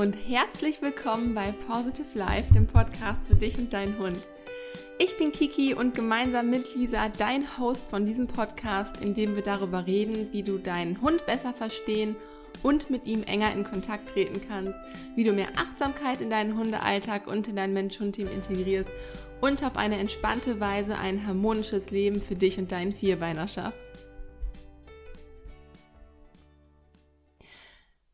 und herzlich willkommen bei Positive Life, dem Podcast für dich und deinen Hund. Ich bin Kiki und gemeinsam mit Lisa dein Host von diesem Podcast, in dem wir darüber reden, wie du deinen Hund besser verstehen und mit ihm enger in Kontakt treten kannst, wie du mehr Achtsamkeit in deinen Hundealltag und in dein Mensch-Hund-Team integrierst und auf eine entspannte Weise ein harmonisches Leben für dich und deinen Vierbeiner schaffst.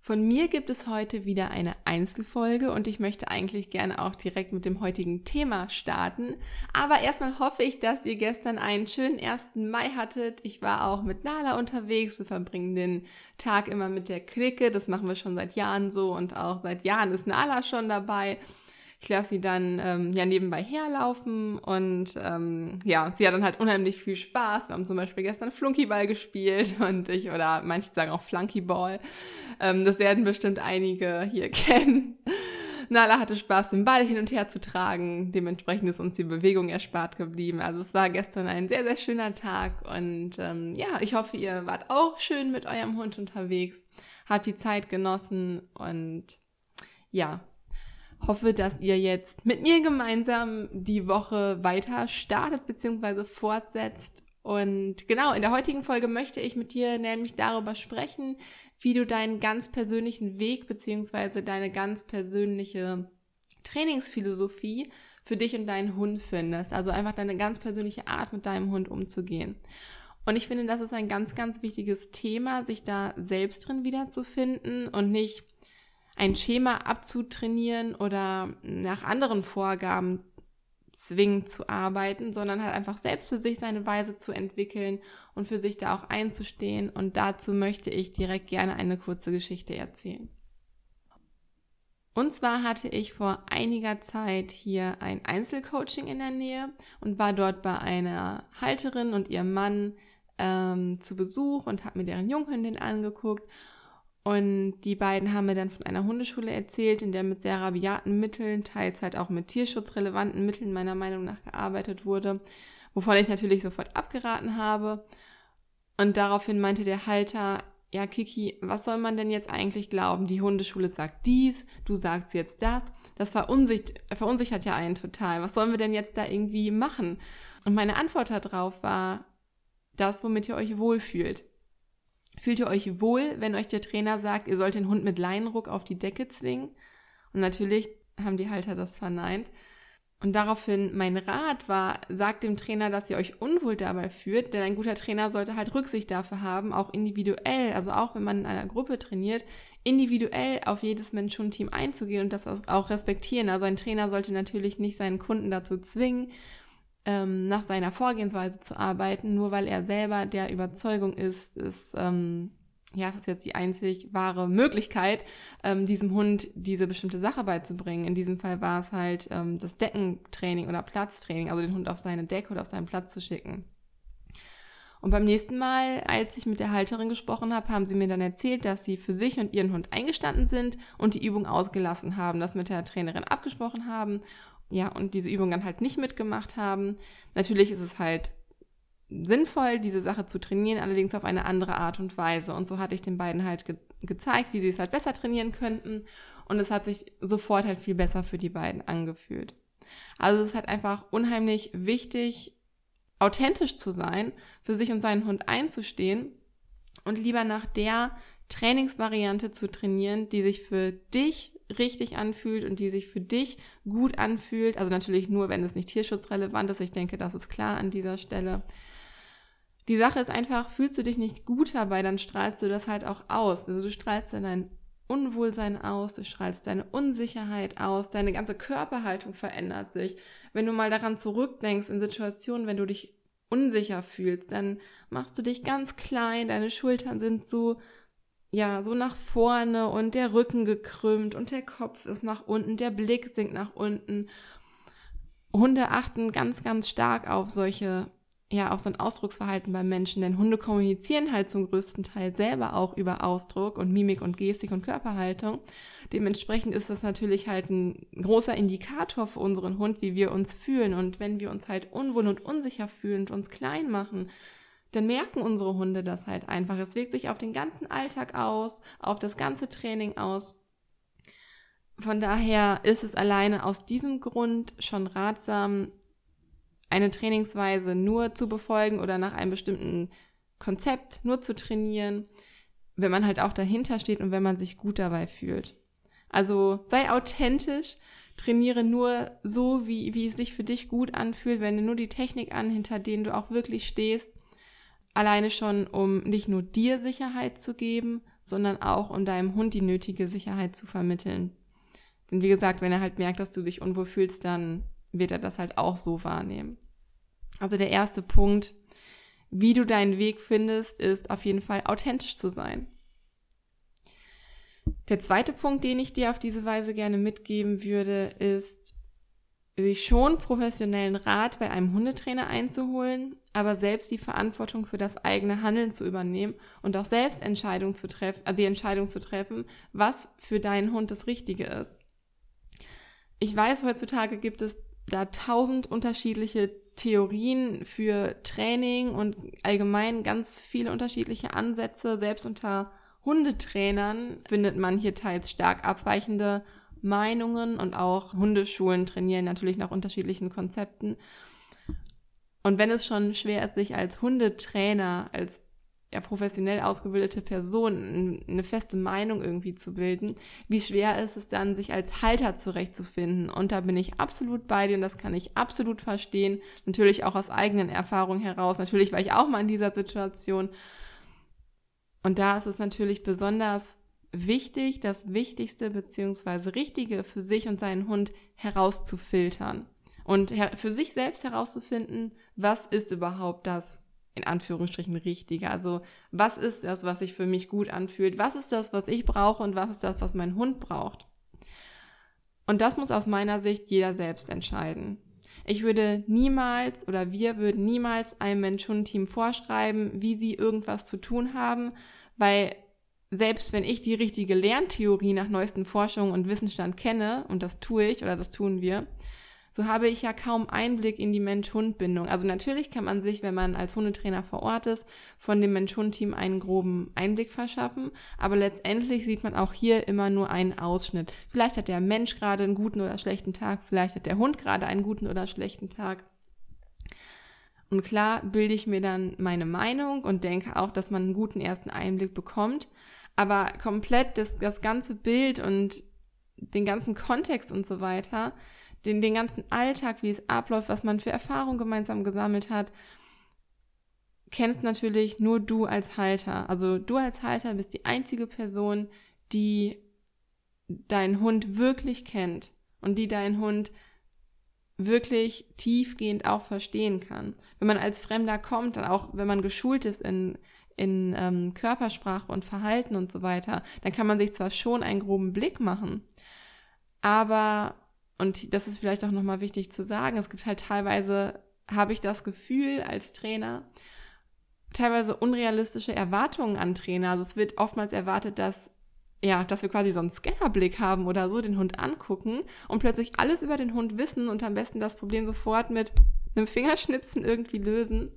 Von mir gibt es heute wieder eine Einzelfolge und ich möchte eigentlich gerne auch direkt mit dem heutigen Thema starten. Aber erstmal hoffe ich, dass ihr gestern einen schönen 1. Mai hattet. Ich war auch mit Nala unterwegs. Wir verbringen den Tag immer mit der Clique. Das machen wir schon seit Jahren so und auch seit Jahren ist Nala schon dabei. Ich lasse sie dann ähm, ja nebenbei herlaufen und ähm, ja, sie hat dann halt unheimlich viel Spaß. Wir haben zum Beispiel gestern Flunkyball gespielt und ich, oder manche sagen auch Flunkyball. Ähm, das werden bestimmt einige hier kennen. Nala hatte Spaß, den Ball hin und her zu tragen. Dementsprechend ist uns die Bewegung erspart geblieben. Also es war gestern ein sehr, sehr schöner Tag. Und ähm, ja, ich hoffe, ihr wart auch schön mit eurem Hund unterwegs, habt die Zeit genossen und ja, hoffe, dass ihr jetzt mit mir gemeinsam die Woche weiter startet bzw. fortsetzt. Und genau, in der heutigen Folge möchte ich mit dir nämlich darüber sprechen, wie du deinen ganz persönlichen Weg bzw. deine ganz persönliche Trainingsphilosophie für dich und deinen Hund findest. Also einfach deine ganz persönliche Art mit deinem Hund umzugehen. Und ich finde, das ist ein ganz, ganz wichtiges Thema, sich da selbst drin wiederzufinden und nicht ein Schema abzutrainieren oder nach anderen Vorgaben zwingend zu arbeiten, sondern halt einfach selbst für sich seine Weise zu entwickeln und für sich da auch einzustehen. Und dazu möchte ich direkt gerne eine kurze Geschichte erzählen. Und zwar hatte ich vor einiger Zeit hier ein Einzelcoaching in der Nähe und war dort bei einer Halterin und ihrem Mann ähm, zu Besuch und habe mir deren Junghündin angeguckt und die beiden haben mir dann von einer Hundeschule erzählt, in der mit sehr rabiaten Mitteln, teils halt auch mit tierschutzrelevanten Mitteln meiner Meinung nach gearbeitet wurde, wovon ich natürlich sofort abgeraten habe. Und daraufhin meinte der Halter, ja Kiki, was soll man denn jetzt eigentlich glauben? Die Hundeschule sagt dies, du sagst jetzt das. Das verunsichert, verunsichert ja einen total. Was sollen wir denn jetzt da irgendwie machen? Und meine Antwort darauf war, das, womit ihr euch wohlfühlt. Fühlt ihr euch wohl, wenn euch der Trainer sagt, ihr sollt den Hund mit Leinenruck auf die Decke zwingen? Und natürlich haben die Halter das verneint. Und daraufhin mein Rat war, sagt dem Trainer, dass ihr euch unwohl dabei fühlt, denn ein guter Trainer sollte halt Rücksicht dafür haben, auch individuell, also auch wenn man in einer Gruppe trainiert, individuell auf jedes Mensch-Hund-Team einzugehen und das auch respektieren. Also ein Trainer sollte natürlich nicht seinen Kunden dazu zwingen, ähm, nach seiner Vorgehensweise zu arbeiten, nur weil er selber der Überzeugung ist, ist ähm, ja, das ist jetzt die einzig wahre Möglichkeit, ähm, diesem Hund diese bestimmte Sache beizubringen. In diesem Fall war es halt ähm, das Deckentraining oder Platztraining, also den Hund auf seine Decke oder auf seinen Platz zu schicken. Und beim nächsten Mal, als ich mit der Halterin gesprochen habe, haben sie mir dann erzählt, dass sie für sich und ihren Hund eingestanden sind und die Übung ausgelassen haben, das mit der Trainerin abgesprochen haben ja, und diese Übung dann halt nicht mitgemacht haben. Natürlich ist es halt sinnvoll, diese Sache zu trainieren, allerdings auf eine andere Art und Weise. Und so hatte ich den beiden halt ge gezeigt, wie sie es halt besser trainieren könnten. Und es hat sich sofort halt viel besser für die beiden angefühlt. Also es ist halt einfach unheimlich wichtig, authentisch zu sein, für sich und seinen Hund einzustehen und lieber nach der Trainingsvariante zu trainieren, die sich für dich richtig anfühlt und die sich für dich gut anfühlt. Also natürlich nur, wenn es nicht tierschutzrelevant ist. Ich denke, das ist klar an dieser Stelle. Die Sache ist einfach, fühlst du dich nicht gut dabei, dann strahlst du das halt auch aus. Also du strahlst dann dein Unwohlsein aus, du strahlst deine Unsicherheit aus, deine ganze Körperhaltung verändert sich. Wenn du mal daran zurückdenkst in Situationen, wenn du dich unsicher fühlst, dann machst du dich ganz klein, deine Schultern sind so ja, so nach vorne und der Rücken gekrümmt und der Kopf ist nach unten, der Blick sinkt nach unten. Hunde achten ganz, ganz stark auf solche, ja, auf so ein Ausdrucksverhalten beim Menschen, denn Hunde kommunizieren halt zum größten Teil selber auch über Ausdruck und Mimik und Gestik und Körperhaltung. Dementsprechend ist das natürlich halt ein großer Indikator für unseren Hund, wie wir uns fühlen. Und wenn wir uns halt unwohl und unsicher fühlen und uns klein machen, dann merken unsere Hunde das halt einfach. Es wirkt sich auf den ganzen Alltag aus, auf das ganze Training aus. Von daher ist es alleine aus diesem Grund schon ratsam, eine Trainingsweise nur zu befolgen oder nach einem bestimmten Konzept nur zu trainieren, wenn man halt auch dahinter steht und wenn man sich gut dabei fühlt. Also sei authentisch, trainiere nur so, wie, wie es sich für dich gut anfühlt, wende nur die Technik an, hinter denen du auch wirklich stehst. Alleine schon, um nicht nur dir Sicherheit zu geben, sondern auch um deinem Hund die nötige Sicherheit zu vermitteln. Denn wie gesagt, wenn er halt merkt, dass du dich unwohl fühlst, dann wird er das halt auch so wahrnehmen. Also der erste Punkt, wie du deinen Weg findest, ist auf jeden Fall authentisch zu sein. Der zweite Punkt, den ich dir auf diese Weise gerne mitgeben würde, ist, sich schon professionellen Rat bei einem Hundetrainer einzuholen, aber selbst die Verantwortung für das eigene Handeln zu übernehmen und auch selbst Entscheidung zu treffen, also die Entscheidung zu treffen, was für deinen Hund das Richtige ist. Ich weiß, heutzutage gibt es da tausend unterschiedliche Theorien für Training und allgemein ganz viele unterschiedliche Ansätze, selbst unter Hundetrainern findet man hier teils stark abweichende Meinungen und auch Hundeschulen trainieren natürlich nach unterschiedlichen Konzepten. Und wenn es schon schwer ist, sich als Hundetrainer, als ja, professionell ausgebildete Person eine feste Meinung irgendwie zu bilden, wie schwer ist es dann, sich als Halter zurechtzufinden. Und da bin ich absolut bei dir und das kann ich absolut verstehen. Natürlich auch aus eigenen Erfahrungen heraus. Natürlich war ich auch mal in dieser Situation. Und da ist es natürlich besonders wichtig, das Wichtigste bzw. Richtige für sich und seinen Hund herauszufiltern und für sich selbst herauszufinden, was ist überhaupt das in Anführungsstrichen Richtige. Also was ist das, was sich für mich gut anfühlt? Was ist das, was ich brauche und was ist das, was mein Hund braucht? Und das muss aus meiner Sicht jeder selbst entscheiden. Ich würde niemals oder wir würden niemals einem Mensch-Hund-Team vorschreiben, wie sie irgendwas zu tun haben, weil selbst wenn ich die richtige Lerntheorie nach neuesten Forschungen und Wissensstand kenne, und das tue ich oder das tun wir, so habe ich ja kaum Einblick in die Mensch-Hund-Bindung. Also natürlich kann man sich, wenn man als Hundetrainer vor Ort ist, von dem Mensch-Hund-Team einen groben Einblick verschaffen, aber letztendlich sieht man auch hier immer nur einen Ausschnitt. Vielleicht hat der Mensch gerade einen guten oder schlechten Tag, vielleicht hat der Hund gerade einen guten oder schlechten Tag. Und klar bilde ich mir dann meine Meinung und denke auch, dass man einen guten ersten Einblick bekommt. Aber komplett das, das ganze Bild und den ganzen Kontext und so weiter, den, den ganzen Alltag, wie es abläuft, was man für Erfahrungen gemeinsam gesammelt hat, kennst natürlich nur du als Halter. Also du als Halter bist die einzige Person, die deinen Hund wirklich kennt und die deinen Hund wirklich tiefgehend auch verstehen kann. Wenn man als Fremder kommt, dann auch wenn man geschult ist in, in ähm, Körpersprache und Verhalten und so weiter, dann kann man sich zwar schon einen groben Blick machen, aber, und das ist vielleicht auch nochmal wichtig zu sagen, es gibt halt teilweise, habe ich das Gefühl als Trainer, teilweise unrealistische Erwartungen an Trainer. Also es wird oftmals erwartet, dass ja, dass wir quasi so einen Scannerblick haben oder so, den Hund angucken und plötzlich alles über den Hund wissen und am besten das Problem sofort mit einem Fingerschnipsen irgendwie lösen.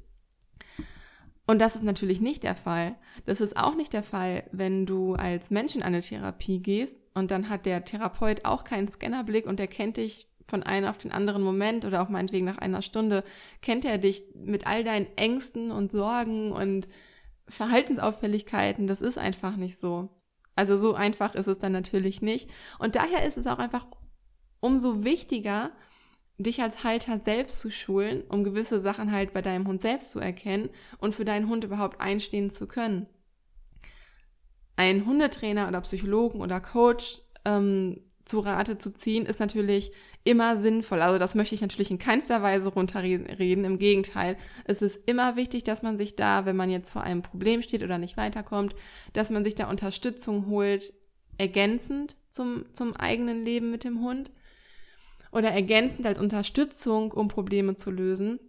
Und das ist natürlich nicht der Fall. Das ist auch nicht der Fall, wenn du als Mensch in eine Therapie gehst und dann hat der Therapeut auch keinen Scannerblick und er kennt dich von einem auf den anderen Moment oder auch meinetwegen nach einer Stunde, kennt er dich mit all deinen Ängsten und Sorgen und Verhaltensauffälligkeiten. Das ist einfach nicht so. Also so einfach ist es dann natürlich nicht. Und daher ist es auch einfach umso wichtiger, dich als Halter selbst zu schulen, um gewisse Sachen halt bei deinem Hund selbst zu erkennen und für deinen Hund überhaupt einstehen zu können. Ein Hundetrainer oder Psychologen oder Coach ähm, zu Rate zu ziehen, ist natürlich immer sinnvoll. Also das möchte ich natürlich in keinster Weise runterreden. Im Gegenteil, es ist immer wichtig, dass man sich da, wenn man jetzt vor einem Problem steht oder nicht weiterkommt, dass man sich da Unterstützung holt, ergänzend zum, zum eigenen Leben mit dem Hund oder ergänzend als Unterstützung, um Probleme zu lösen.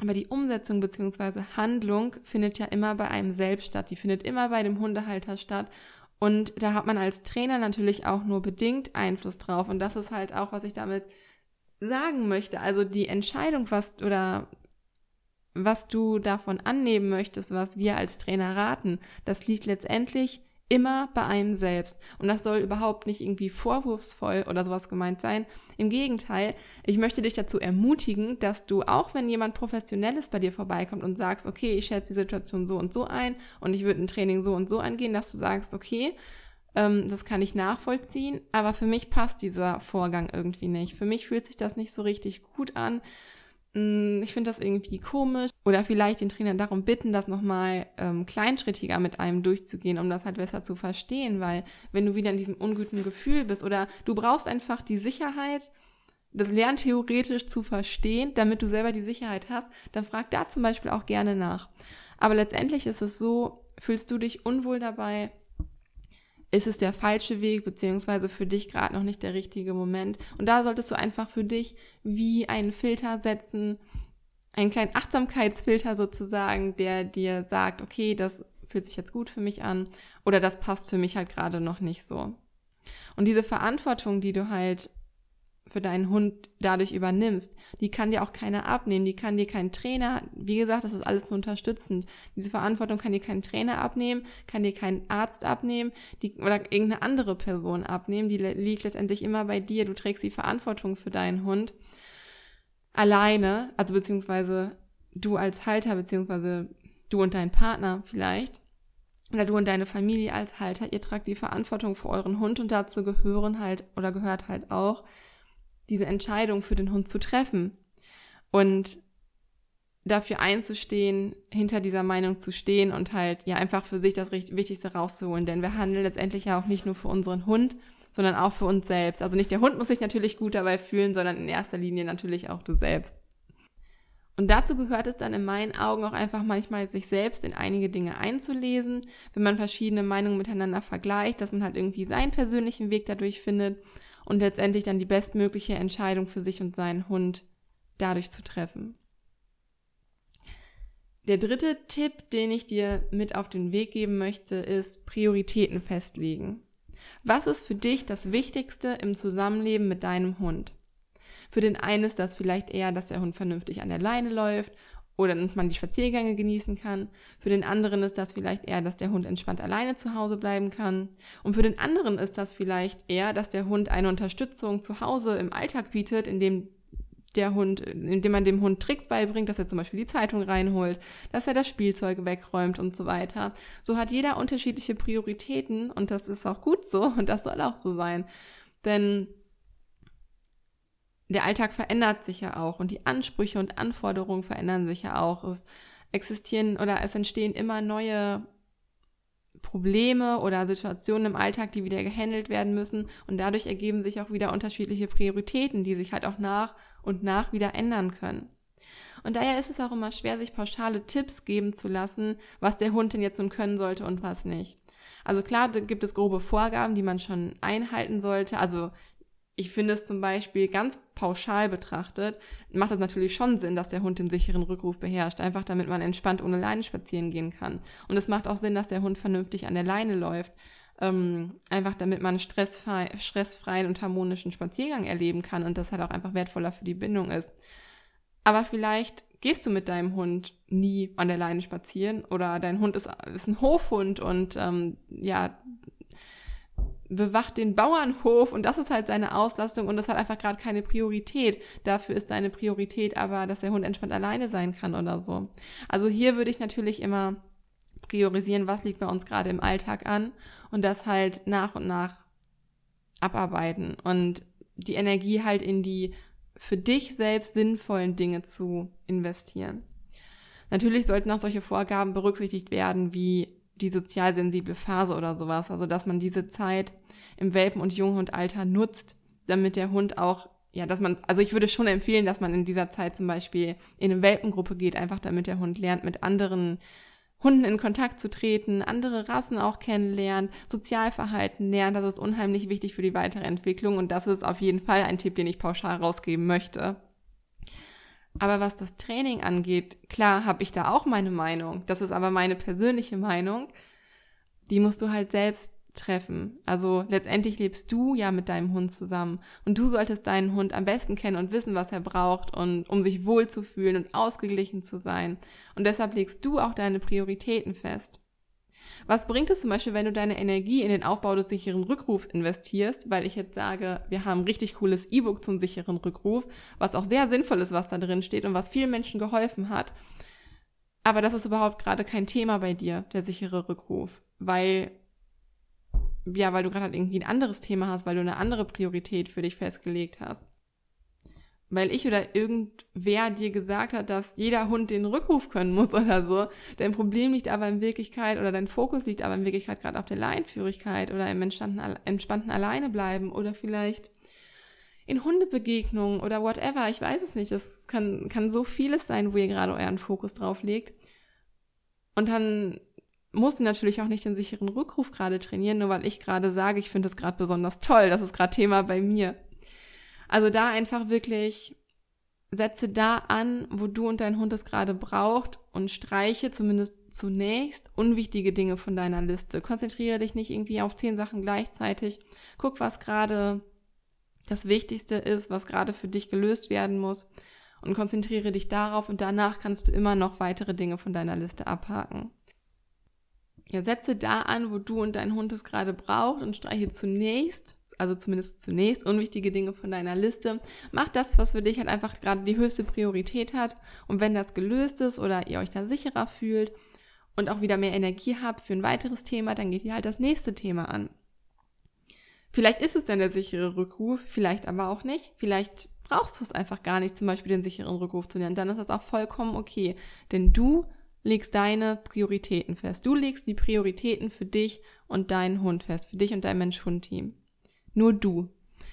Aber die Umsetzung bzw. Handlung findet ja immer bei einem selbst statt. Die findet immer bei dem Hundehalter statt. Und da hat man als Trainer natürlich auch nur bedingt Einfluss drauf. Und das ist halt auch, was ich damit sagen möchte. Also die Entscheidung, was oder was du davon annehmen möchtest, was wir als Trainer raten, das liegt letztendlich immer bei einem selbst. Und das soll überhaupt nicht irgendwie vorwurfsvoll oder sowas gemeint sein. Im Gegenteil, ich möchte dich dazu ermutigen, dass du, auch wenn jemand Professionelles bei dir vorbeikommt und sagst, okay, ich schätze die Situation so und so ein und ich würde ein Training so und so angehen, dass du sagst, okay, ähm, das kann ich nachvollziehen, aber für mich passt dieser Vorgang irgendwie nicht. Für mich fühlt sich das nicht so richtig gut an. Mm, ich finde das irgendwie komisch. Oder vielleicht den Trainer darum bitten, das nochmal ähm, kleinschrittiger mit einem durchzugehen, um das halt besser zu verstehen, weil wenn du wieder in diesem unguten Gefühl bist oder du brauchst einfach die Sicherheit, das Lernen theoretisch zu verstehen, damit du selber die Sicherheit hast, dann frag da zum Beispiel auch gerne nach. Aber letztendlich ist es so, fühlst du dich unwohl dabei, ist es der falsche Weg, beziehungsweise für dich gerade noch nicht der richtige Moment. Und da solltest du einfach für dich wie einen Filter setzen, einen kleinen Achtsamkeitsfilter sozusagen, der dir sagt, okay, das fühlt sich jetzt gut für mich an oder das passt für mich halt gerade noch nicht so. Und diese Verantwortung, die du halt für deinen Hund dadurch übernimmst, die kann dir auch keiner abnehmen, die kann dir kein Trainer, wie gesagt, das ist alles nur unterstützend. Diese Verantwortung kann dir kein Trainer abnehmen, kann dir kein Arzt abnehmen, die, oder irgendeine andere Person abnehmen, die liegt letztendlich immer bei dir, du trägst die Verantwortung für deinen Hund alleine, also beziehungsweise du als Halter, beziehungsweise du und dein Partner vielleicht, oder du und deine Familie als Halter, ihr tragt die Verantwortung für euren Hund und dazu gehören halt oder gehört halt auch, diese Entscheidung für den Hund zu treffen und dafür einzustehen, hinter dieser Meinung zu stehen und halt ja einfach für sich das Wichtigste rauszuholen. Denn wir handeln letztendlich ja auch nicht nur für unseren Hund, sondern auch für uns selbst. Also nicht der Hund muss sich natürlich gut dabei fühlen, sondern in erster Linie natürlich auch du selbst. Und dazu gehört es dann in meinen Augen auch einfach manchmal, sich selbst in einige Dinge einzulesen, wenn man verschiedene Meinungen miteinander vergleicht, dass man halt irgendwie seinen persönlichen Weg dadurch findet und letztendlich dann die bestmögliche Entscheidung für sich und seinen Hund dadurch zu treffen. Der dritte Tipp, den ich dir mit auf den Weg geben möchte, ist Prioritäten festlegen. Was ist für dich das Wichtigste im Zusammenleben mit deinem Hund? Für den einen ist das vielleicht eher, dass der Hund vernünftig an der Leine läuft oder man die Spaziergänge genießen kann. Für den anderen ist das vielleicht eher, dass der Hund entspannt alleine zu Hause bleiben kann. Und für den anderen ist das vielleicht eher, dass der Hund eine Unterstützung zu Hause im Alltag bietet, indem der Hund, indem man dem Hund Tricks beibringt, dass er zum Beispiel die Zeitung reinholt, dass er das Spielzeug wegräumt und so weiter. So hat jeder unterschiedliche Prioritäten und das ist auch gut so und das soll auch so sein. Denn der Alltag verändert sich ja auch und die Ansprüche und Anforderungen verändern sich ja auch. Es existieren oder es entstehen immer neue Probleme oder Situationen im Alltag, die wieder gehandelt werden müssen und dadurch ergeben sich auch wieder unterschiedliche Prioritäten, die sich halt auch nach und nach wieder ändern können. Und daher ist es auch immer schwer, sich pauschale Tipps geben zu lassen, was der Hund denn jetzt nun können sollte und was nicht. Also klar, da gibt es grobe Vorgaben, die man schon einhalten sollte. Also ich finde es zum Beispiel ganz pauschal betrachtet, macht es natürlich schon Sinn, dass der Hund den sicheren Rückruf beherrscht, einfach damit man entspannt ohne Leine spazieren gehen kann. Und es macht auch Sinn, dass der Hund vernünftig an der Leine läuft, ähm, einfach damit man stressfrei, stressfreien und harmonischen Spaziergang erleben kann und das halt auch einfach wertvoller für die Bindung ist. Aber vielleicht gehst du mit deinem Hund nie an der Leine spazieren oder dein Hund ist, ist ein Hofhund und ähm, ja, bewacht den Bauernhof und das ist halt seine Auslastung und das hat einfach gerade keine Priorität. Dafür ist deine Priorität aber, dass der Hund entspannt alleine sein kann oder so. Also hier würde ich natürlich immer priorisieren, was liegt bei uns gerade im Alltag an und das halt nach und nach abarbeiten und die Energie halt in die für dich selbst sinnvollen Dinge zu investieren. Natürlich sollten auch solche Vorgaben berücksichtigt werden, wie die sozial sensible Phase oder sowas. Also, dass man diese Zeit im Welpen- und Junghundalter nutzt, damit der Hund auch, ja, dass man, also ich würde schon empfehlen, dass man in dieser Zeit zum Beispiel in eine Welpengruppe geht, einfach damit der Hund lernt, mit anderen Hunden in Kontakt zu treten, andere Rassen auch kennenlernt, Sozialverhalten lernt. Das ist unheimlich wichtig für die weitere Entwicklung und das ist auf jeden Fall ein Tipp, den ich pauschal rausgeben möchte. Aber was das Training angeht, klar habe ich da auch meine Meinung. Das ist aber meine persönliche Meinung. Die musst du halt selbst treffen. Also letztendlich lebst du ja mit deinem Hund zusammen und du solltest deinen Hund am besten kennen und wissen, was er braucht und um sich wohlzufühlen und ausgeglichen zu sein. Und deshalb legst du auch deine Prioritäten fest. Was bringt es zum Beispiel, wenn du deine Energie in den Aufbau des sicheren Rückrufs investierst, weil ich jetzt sage, wir haben ein richtig cooles E-Book zum sicheren Rückruf, was auch sehr sinnvoll ist, was da drin steht und was vielen Menschen geholfen hat. Aber das ist überhaupt gerade kein Thema bei dir, der sichere Rückruf, weil ja, weil du gerade halt irgendwie ein anderes Thema hast, weil du eine andere Priorität für dich festgelegt hast weil ich oder irgendwer dir gesagt hat, dass jeder Hund den Rückruf können muss oder so. Dein Problem liegt aber in Wirklichkeit oder dein Fokus liegt aber in Wirklichkeit gerade auf der Leinführigkeit oder im entspannten, Alleine bleiben oder vielleicht in Hundebegegnungen oder whatever. Ich weiß es nicht. Es kann, kann so vieles sein, wo ihr gerade euren Fokus drauf legt. Und dann musst du natürlich auch nicht den sicheren Rückruf gerade trainieren, nur weil ich gerade sage, ich finde es gerade besonders toll. Das ist gerade Thema bei mir. Also da einfach wirklich setze da an, wo du und dein Hund es gerade braucht und streiche zumindest zunächst unwichtige Dinge von deiner Liste. Konzentriere dich nicht irgendwie auf zehn Sachen gleichzeitig. Guck, was gerade das Wichtigste ist, was gerade für dich gelöst werden muss und konzentriere dich darauf und danach kannst du immer noch weitere Dinge von deiner Liste abhaken. Ja, setze da an, wo du und dein Hund es gerade braucht und streiche zunächst also zumindest zunächst, unwichtige Dinge von deiner Liste. Mach das, was für dich halt einfach gerade die höchste Priorität hat. Und wenn das gelöst ist oder ihr euch da sicherer fühlt und auch wieder mehr Energie habt für ein weiteres Thema, dann geht ihr halt das nächste Thema an. Vielleicht ist es dann der sichere Rückruf, vielleicht aber auch nicht. Vielleicht brauchst du es einfach gar nicht, zum Beispiel den sicheren Rückruf zu nennen. Dann ist das auch vollkommen okay. Denn du legst deine Prioritäten fest. Du legst die Prioritäten für dich und deinen Hund fest, für dich und dein Mensch-Hund-Team. Nur du.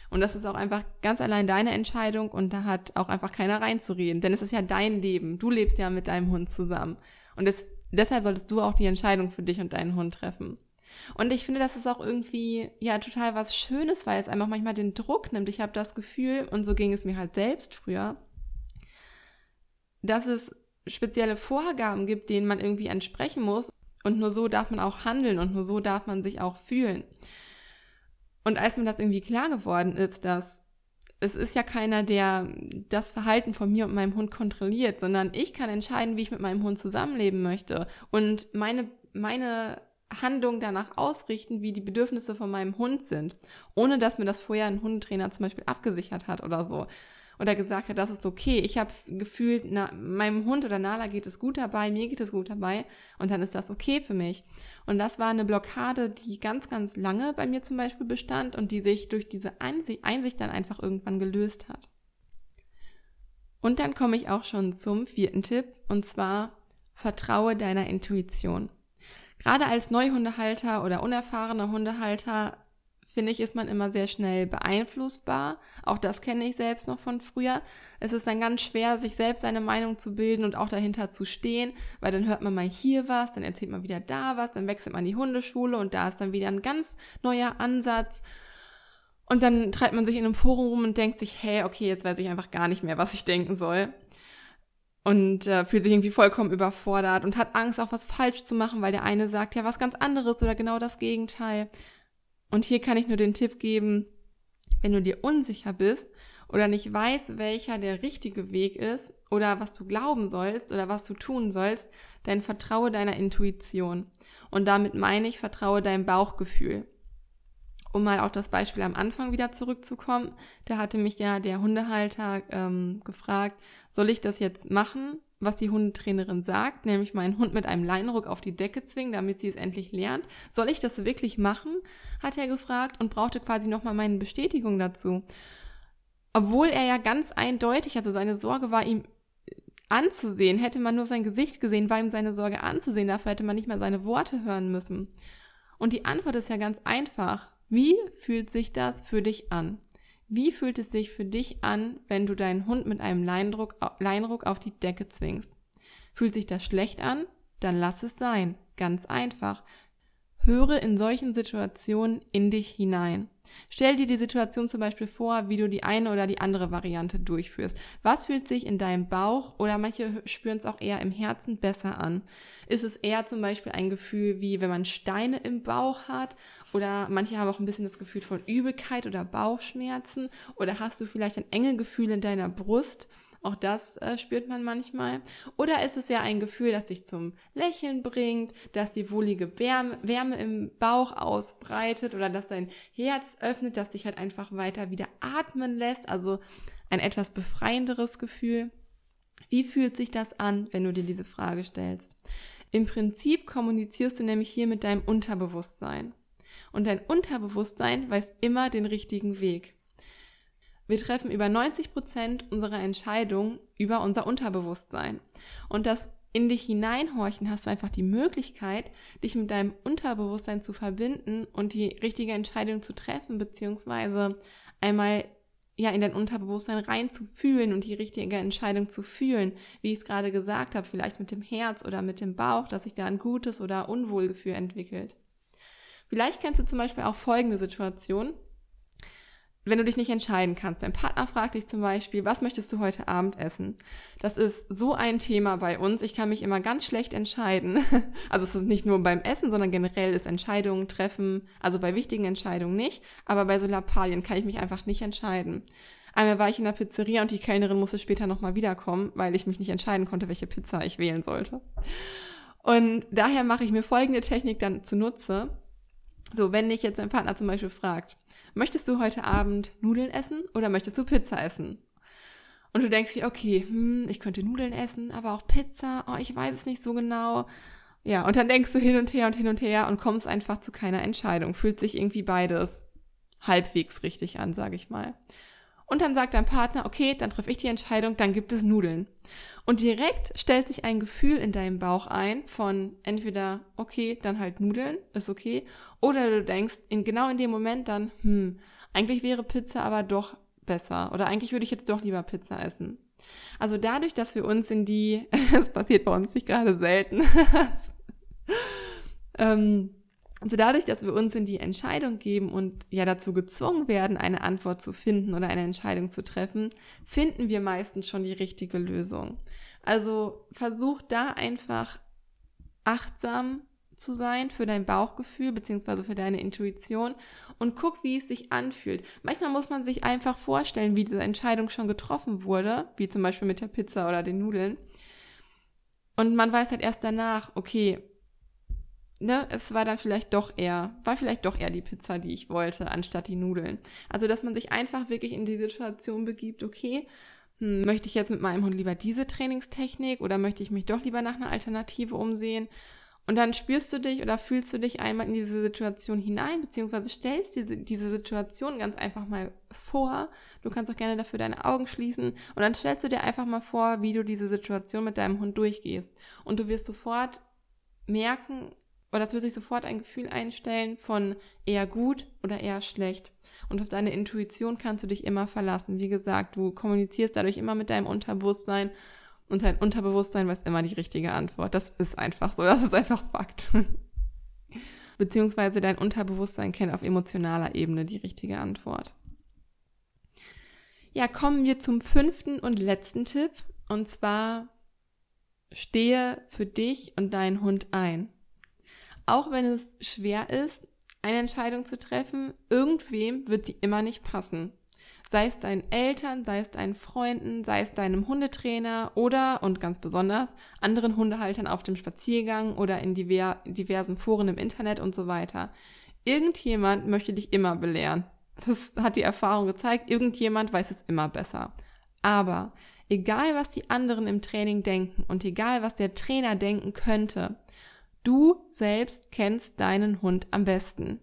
Und das ist auch einfach ganz allein deine Entscheidung und da hat auch einfach keiner reinzureden. Denn es ist ja dein Leben. Du lebst ja mit deinem Hund zusammen. Und es, deshalb solltest du auch die Entscheidung für dich und deinen Hund treffen. Und ich finde, das ist auch irgendwie ja total was Schönes, weil es einfach manchmal den Druck nimmt. Ich habe das Gefühl, und so ging es mir halt selbst früher, dass es spezielle Vorgaben gibt, denen man irgendwie entsprechen muss. Und nur so darf man auch handeln und nur so darf man sich auch fühlen. Und als mir das irgendwie klar geworden ist, dass es ist ja keiner, der das Verhalten von mir und meinem Hund kontrolliert, sondern ich kann entscheiden, wie ich mit meinem Hund zusammenleben möchte und meine, meine Handlung danach ausrichten, wie die Bedürfnisse von meinem Hund sind, ohne dass mir das vorher ein Hundetrainer zum Beispiel abgesichert hat oder so oder gesagt hat, das ist okay. Ich habe gefühlt, na, meinem Hund oder Nala geht es gut dabei, mir geht es gut dabei und dann ist das okay für mich. Und das war eine Blockade, die ganz, ganz lange bei mir zum Beispiel bestand und die sich durch diese Einsicht, dann einfach irgendwann gelöst hat. Und dann komme ich auch schon zum vierten Tipp und zwar vertraue deiner Intuition. Gerade als Neuhundehalter oder unerfahrener Hundehalter finde ich, ist man immer sehr schnell beeinflussbar. Auch das kenne ich selbst noch von früher. Es ist dann ganz schwer, sich selbst seine Meinung zu bilden und auch dahinter zu stehen, weil dann hört man mal hier was, dann erzählt man wieder da was, dann wechselt man die Hundeschule und da ist dann wieder ein ganz neuer Ansatz. Und dann treibt man sich in einem Forum rum und denkt sich, hey, okay, jetzt weiß ich einfach gar nicht mehr, was ich denken soll. Und äh, fühlt sich irgendwie vollkommen überfordert und hat Angst, auch was falsch zu machen, weil der eine sagt ja was ganz anderes oder genau das Gegenteil. Und hier kann ich nur den Tipp geben, wenn du dir unsicher bist oder nicht weißt, welcher der richtige Weg ist oder was du glauben sollst oder was du tun sollst, dann vertraue deiner Intuition. Und damit meine ich, vertraue deinem Bauchgefühl. Um mal auf das Beispiel am Anfang wieder zurückzukommen, da hatte mich ja der Hundehalter ähm, gefragt, soll ich das jetzt machen? Was die Hundetrainerin sagt, nämlich meinen Hund mit einem Leinruck auf die Decke zwingen, damit sie es endlich lernt. Soll ich das wirklich machen? hat er gefragt und brauchte quasi nochmal meine Bestätigung dazu. Obwohl er ja ganz eindeutig, also seine Sorge war ihm anzusehen, hätte man nur sein Gesicht gesehen, war ihm seine Sorge anzusehen, dafür hätte man nicht mal seine Worte hören müssen. Und die Antwort ist ja ganz einfach. Wie fühlt sich das für dich an? Wie fühlt es sich für dich an, wenn du deinen Hund mit einem Leinruck, Leinruck auf die Decke zwingst? Fühlt sich das schlecht an? Dann lass es sein. Ganz einfach. Höre in solchen Situationen in dich hinein. Stell dir die Situation zum Beispiel vor, wie du die eine oder die andere Variante durchführst. Was fühlt sich in deinem Bauch oder manche spüren es auch eher im Herzen besser an? Ist es eher zum Beispiel ein Gefühl wie wenn man Steine im Bauch hat oder manche haben auch ein bisschen das Gefühl von Übelkeit oder Bauchschmerzen oder hast du vielleicht ein enge Gefühl in deiner Brust? Auch das äh, spürt man manchmal. Oder ist es ja ein Gefühl, das dich zum Lächeln bringt, dass die wohlige Wärme, Wärme im Bauch ausbreitet oder dass dein Herz öffnet, das dich halt einfach weiter wieder atmen lässt. Also ein etwas befreienderes Gefühl. Wie fühlt sich das an, wenn du dir diese Frage stellst? Im Prinzip kommunizierst du nämlich hier mit deinem Unterbewusstsein. Und dein Unterbewusstsein weiß immer den richtigen Weg. Wir treffen über 90 Prozent unserer Entscheidungen über unser Unterbewusstsein. Und das in dich hineinhorchen hast du einfach die Möglichkeit, dich mit deinem Unterbewusstsein zu verbinden und die richtige Entscheidung zu treffen, beziehungsweise einmal ja in dein Unterbewusstsein reinzufühlen und die richtige Entscheidung zu fühlen, wie ich es gerade gesagt habe, vielleicht mit dem Herz oder mit dem Bauch, dass sich da ein gutes oder Unwohlgefühl entwickelt. Vielleicht kennst du zum Beispiel auch folgende Situation, wenn du dich nicht entscheiden kannst. Dein Partner fragt dich zum Beispiel, was möchtest du heute Abend essen? Das ist so ein Thema bei uns. Ich kann mich immer ganz schlecht entscheiden. Also es ist nicht nur beim Essen, sondern generell ist Entscheidungen treffen, also bei wichtigen Entscheidungen nicht, aber bei so Lappalien kann ich mich einfach nicht entscheiden. Einmal war ich in der Pizzeria und die Kellnerin musste später nochmal wiederkommen, weil ich mich nicht entscheiden konnte, welche Pizza ich wählen sollte. Und daher mache ich mir folgende Technik dann zunutze. So, wenn dich jetzt dein Partner zum Beispiel fragt, möchtest du heute Abend Nudeln essen oder möchtest du Pizza essen? Und du denkst dir, okay, hm, ich könnte Nudeln essen, aber auch Pizza, oh, ich weiß es nicht so genau. Ja, und dann denkst du hin und her und hin und her und kommst einfach zu keiner Entscheidung. Fühlt sich irgendwie beides halbwegs richtig an, sage ich mal. Und dann sagt dein Partner, okay, dann treffe ich die Entscheidung, dann gibt es Nudeln. Und direkt stellt sich ein Gefühl in deinem Bauch ein von entweder, okay, dann halt Nudeln, ist okay, oder du denkst in, genau in dem Moment dann, hm, eigentlich wäre Pizza aber doch besser oder eigentlich würde ich jetzt doch lieber Pizza essen. Also dadurch, dass wir uns in die, es passiert bei uns nicht gerade selten, ähm, also dadurch, dass wir uns in die Entscheidung geben und ja dazu gezwungen werden, eine Antwort zu finden oder eine Entscheidung zu treffen, finden wir meistens schon die richtige Lösung. Also versuch da einfach achtsam zu sein für dein Bauchgefühl beziehungsweise für deine Intuition und guck, wie es sich anfühlt. Manchmal muss man sich einfach vorstellen, wie diese Entscheidung schon getroffen wurde, wie zum Beispiel mit der Pizza oder den Nudeln. Und man weiß halt erst danach, okay, ne, es war dann vielleicht doch eher, war vielleicht doch eher die Pizza, die ich wollte, anstatt die Nudeln. Also, dass man sich einfach wirklich in die Situation begibt, okay, hm, möchte ich jetzt mit meinem Hund lieber diese Trainingstechnik oder möchte ich mich doch lieber nach einer Alternative umsehen? Und dann spürst du dich oder fühlst du dich einmal in diese Situation hinein, beziehungsweise stellst dir diese Situation ganz einfach mal vor. Du kannst auch gerne dafür deine Augen schließen und dann stellst du dir einfach mal vor, wie du diese Situation mit deinem Hund durchgehst. Und du wirst sofort merken, oder es wird sich sofort ein Gefühl einstellen von eher gut oder eher schlecht. Und auf deine Intuition kannst du dich immer verlassen. Wie gesagt, du kommunizierst dadurch immer mit deinem Unterbewusstsein und dein Unterbewusstsein weiß immer die richtige Antwort. Das ist einfach so, das ist einfach Fakt. Beziehungsweise dein Unterbewusstsein kennt auf emotionaler Ebene die richtige Antwort. Ja, kommen wir zum fünften und letzten Tipp. Und zwar stehe für dich und deinen Hund ein auch wenn es schwer ist, eine Entscheidung zu treffen, irgendwem wird sie immer nicht passen. Sei es deinen Eltern, sei es deinen Freunden, sei es deinem Hundetrainer oder, und ganz besonders, anderen Hundehaltern auf dem Spaziergang oder in diver diversen Foren im Internet und so weiter. Irgendjemand möchte dich immer belehren. Das hat die Erfahrung gezeigt. Irgendjemand weiß es immer besser. Aber egal, was die anderen im Training denken und egal, was der Trainer denken könnte, Du selbst kennst deinen Hund am besten.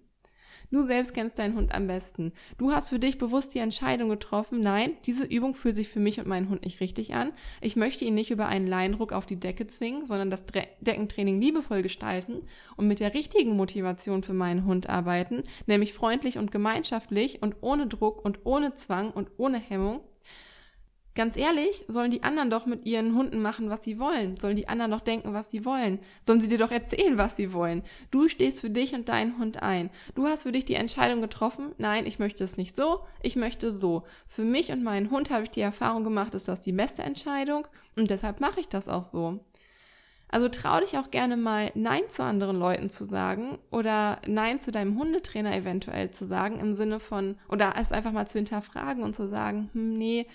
Du selbst kennst deinen Hund am besten. Du hast für dich bewusst die Entscheidung getroffen, nein, diese Übung fühlt sich für mich und meinen Hund nicht richtig an. Ich möchte ihn nicht über einen Leinruck auf die Decke zwingen, sondern das Deckentraining liebevoll gestalten und mit der richtigen Motivation für meinen Hund arbeiten, nämlich freundlich und gemeinschaftlich und ohne Druck und ohne Zwang und ohne Hemmung. Ganz ehrlich, sollen die anderen doch mit ihren Hunden machen, was sie wollen. Sollen die anderen doch denken, was sie wollen. Sollen sie dir doch erzählen, was sie wollen. Du stehst für dich und deinen Hund ein. Du hast für dich die Entscheidung getroffen, nein, ich möchte es nicht so, ich möchte so. Für mich und meinen Hund habe ich die Erfahrung gemacht, ist das die beste Entscheidung und deshalb mache ich das auch so. Also trau dich auch gerne mal Nein zu anderen Leuten zu sagen oder Nein zu deinem Hundetrainer eventuell zu sagen im Sinne von, oder es einfach mal zu hinterfragen und zu sagen, hm, nee,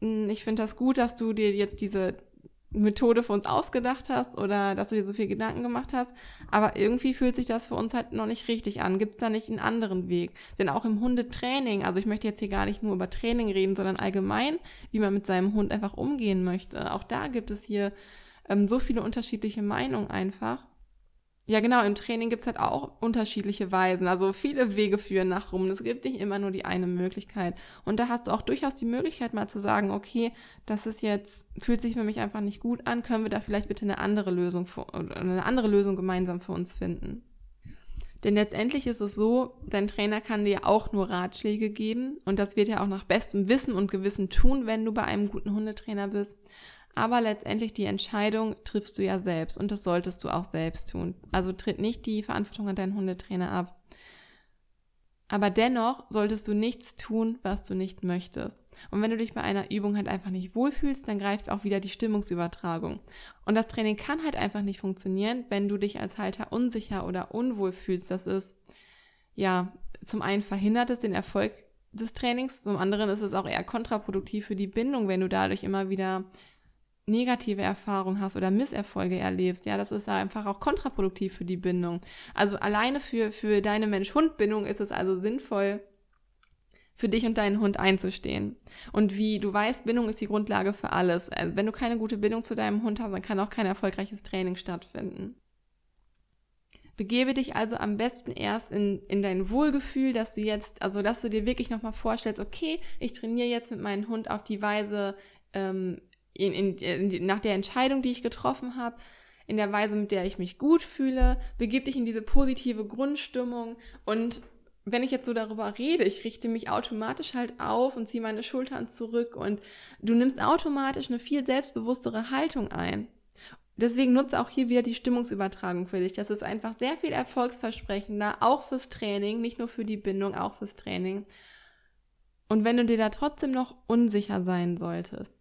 ich finde das gut, dass du dir jetzt diese Methode für uns ausgedacht hast oder dass du dir so viel Gedanken gemacht hast. Aber irgendwie fühlt sich das für uns halt noch nicht richtig an. Gibt es da nicht einen anderen Weg? Denn auch im Hundetraining, also ich möchte jetzt hier gar nicht nur über Training reden, sondern allgemein, wie man mit seinem Hund einfach umgehen möchte. Auch da gibt es hier ähm, so viele unterschiedliche Meinungen einfach. Ja, genau, im Training gibt's halt auch unterschiedliche Weisen. Also viele Wege führen nach rum. Es gibt nicht immer nur die eine Möglichkeit. Und da hast du auch durchaus die Möglichkeit, mal zu sagen, okay, das ist jetzt, fühlt sich für mich einfach nicht gut an, können wir da vielleicht bitte eine andere Lösung für, eine andere Lösung gemeinsam für uns finden. Denn letztendlich ist es so, dein Trainer kann dir auch nur Ratschläge geben und das wird er auch nach bestem Wissen und Gewissen tun, wenn du bei einem guten Hundetrainer bist. Aber letztendlich die Entscheidung triffst du ja selbst und das solltest du auch selbst tun. Also tritt nicht die Verantwortung an deinen Hundetrainer ab. Aber dennoch solltest du nichts tun, was du nicht möchtest. Und wenn du dich bei einer Übung halt einfach nicht wohlfühlst, dann greift auch wieder die Stimmungsübertragung. Und das Training kann halt einfach nicht funktionieren, wenn du dich als Halter unsicher oder unwohl fühlst. Das ist, ja, zum einen verhindert es den Erfolg des Trainings, zum anderen ist es auch eher kontraproduktiv für die Bindung, wenn du dadurch immer wieder negative Erfahrungen hast oder Misserfolge erlebst, ja, das ist einfach auch kontraproduktiv für die Bindung. Also alleine für, für deine Mensch-Hund-Bindung ist es also sinnvoll, für dich und deinen Hund einzustehen. Und wie du weißt, Bindung ist die Grundlage für alles. Also wenn du keine gute Bindung zu deinem Hund hast, dann kann auch kein erfolgreiches Training stattfinden. Begebe dich also am besten erst in, in dein Wohlgefühl, dass du jetzt, also dass du dir wirklich nochmal vorstellst, okay, ich trainiere jetzt mit meinem Hund auf die Weise, ähm, in, in, in, nach der Entscheidung, die ich getroffen habe, in der Weise, mit der ich mich gut fühle, begib dich in diese positive Grundstimmung und wenn ich jetzt so darüber rede, ich richte mich automatisch halt auf und ziehe meine Schultern zurück und du nimmst automatisch eine viel selbstbewusstere Haltung ein. Deswegen nutze auch hier wieder die Stimmungsübertragung für dich. Das ist einfach sehr viel erfolgsversprechender, auch fürs Training, nicht nur für die Bindung, auch fürs Training. Und wenn du dir da trotzdem noch unsicher sein solltest,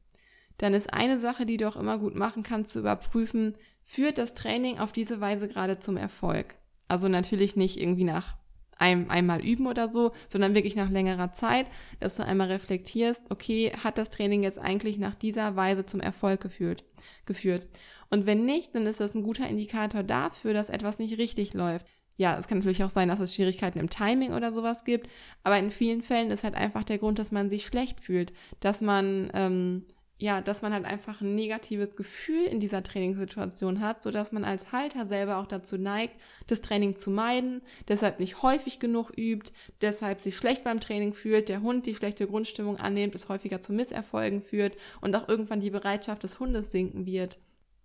dann ist eine Sache, die du auch immer gut machen kannst, zu überprüfen, führt das Training auf diese Weise gerade zum Erfolg. Also natürlich nicht irgendwie nach einem, einmal üben oder so, sondern wirklich nach längerer Zeit, dass du einmal reflektierst, okay, hat das Training jetzt eigentlich nach dieser Weise zum Erfolg geführt, geführt? Und wenn nicht, dann ist das ein guter Indikator dafür, dass etwas nicht richtig läuft. Ja, es kann natürlich auch sein, dass es Schwierigkeiten im Timing oder sowas gibt, aber in vielen Fällen ist halt einfach der Grund, dass man sich schlecht fühlt, dass man ähm, ja, dass man halt einfach ein negatives Gefühl in dieser Trainingssituation hat, so dass man als Halter selber auch dazu neigt, das Training zu meiden, deshalb nicht häufig genug übt, deshalb sich schlecht beim Training fühlt, der Hund die schlechte Grundstimmung annimmt, es häufiger zu Misserfolgen führt und auch irgendwann die Bereitschaft des Hundes sinken wird,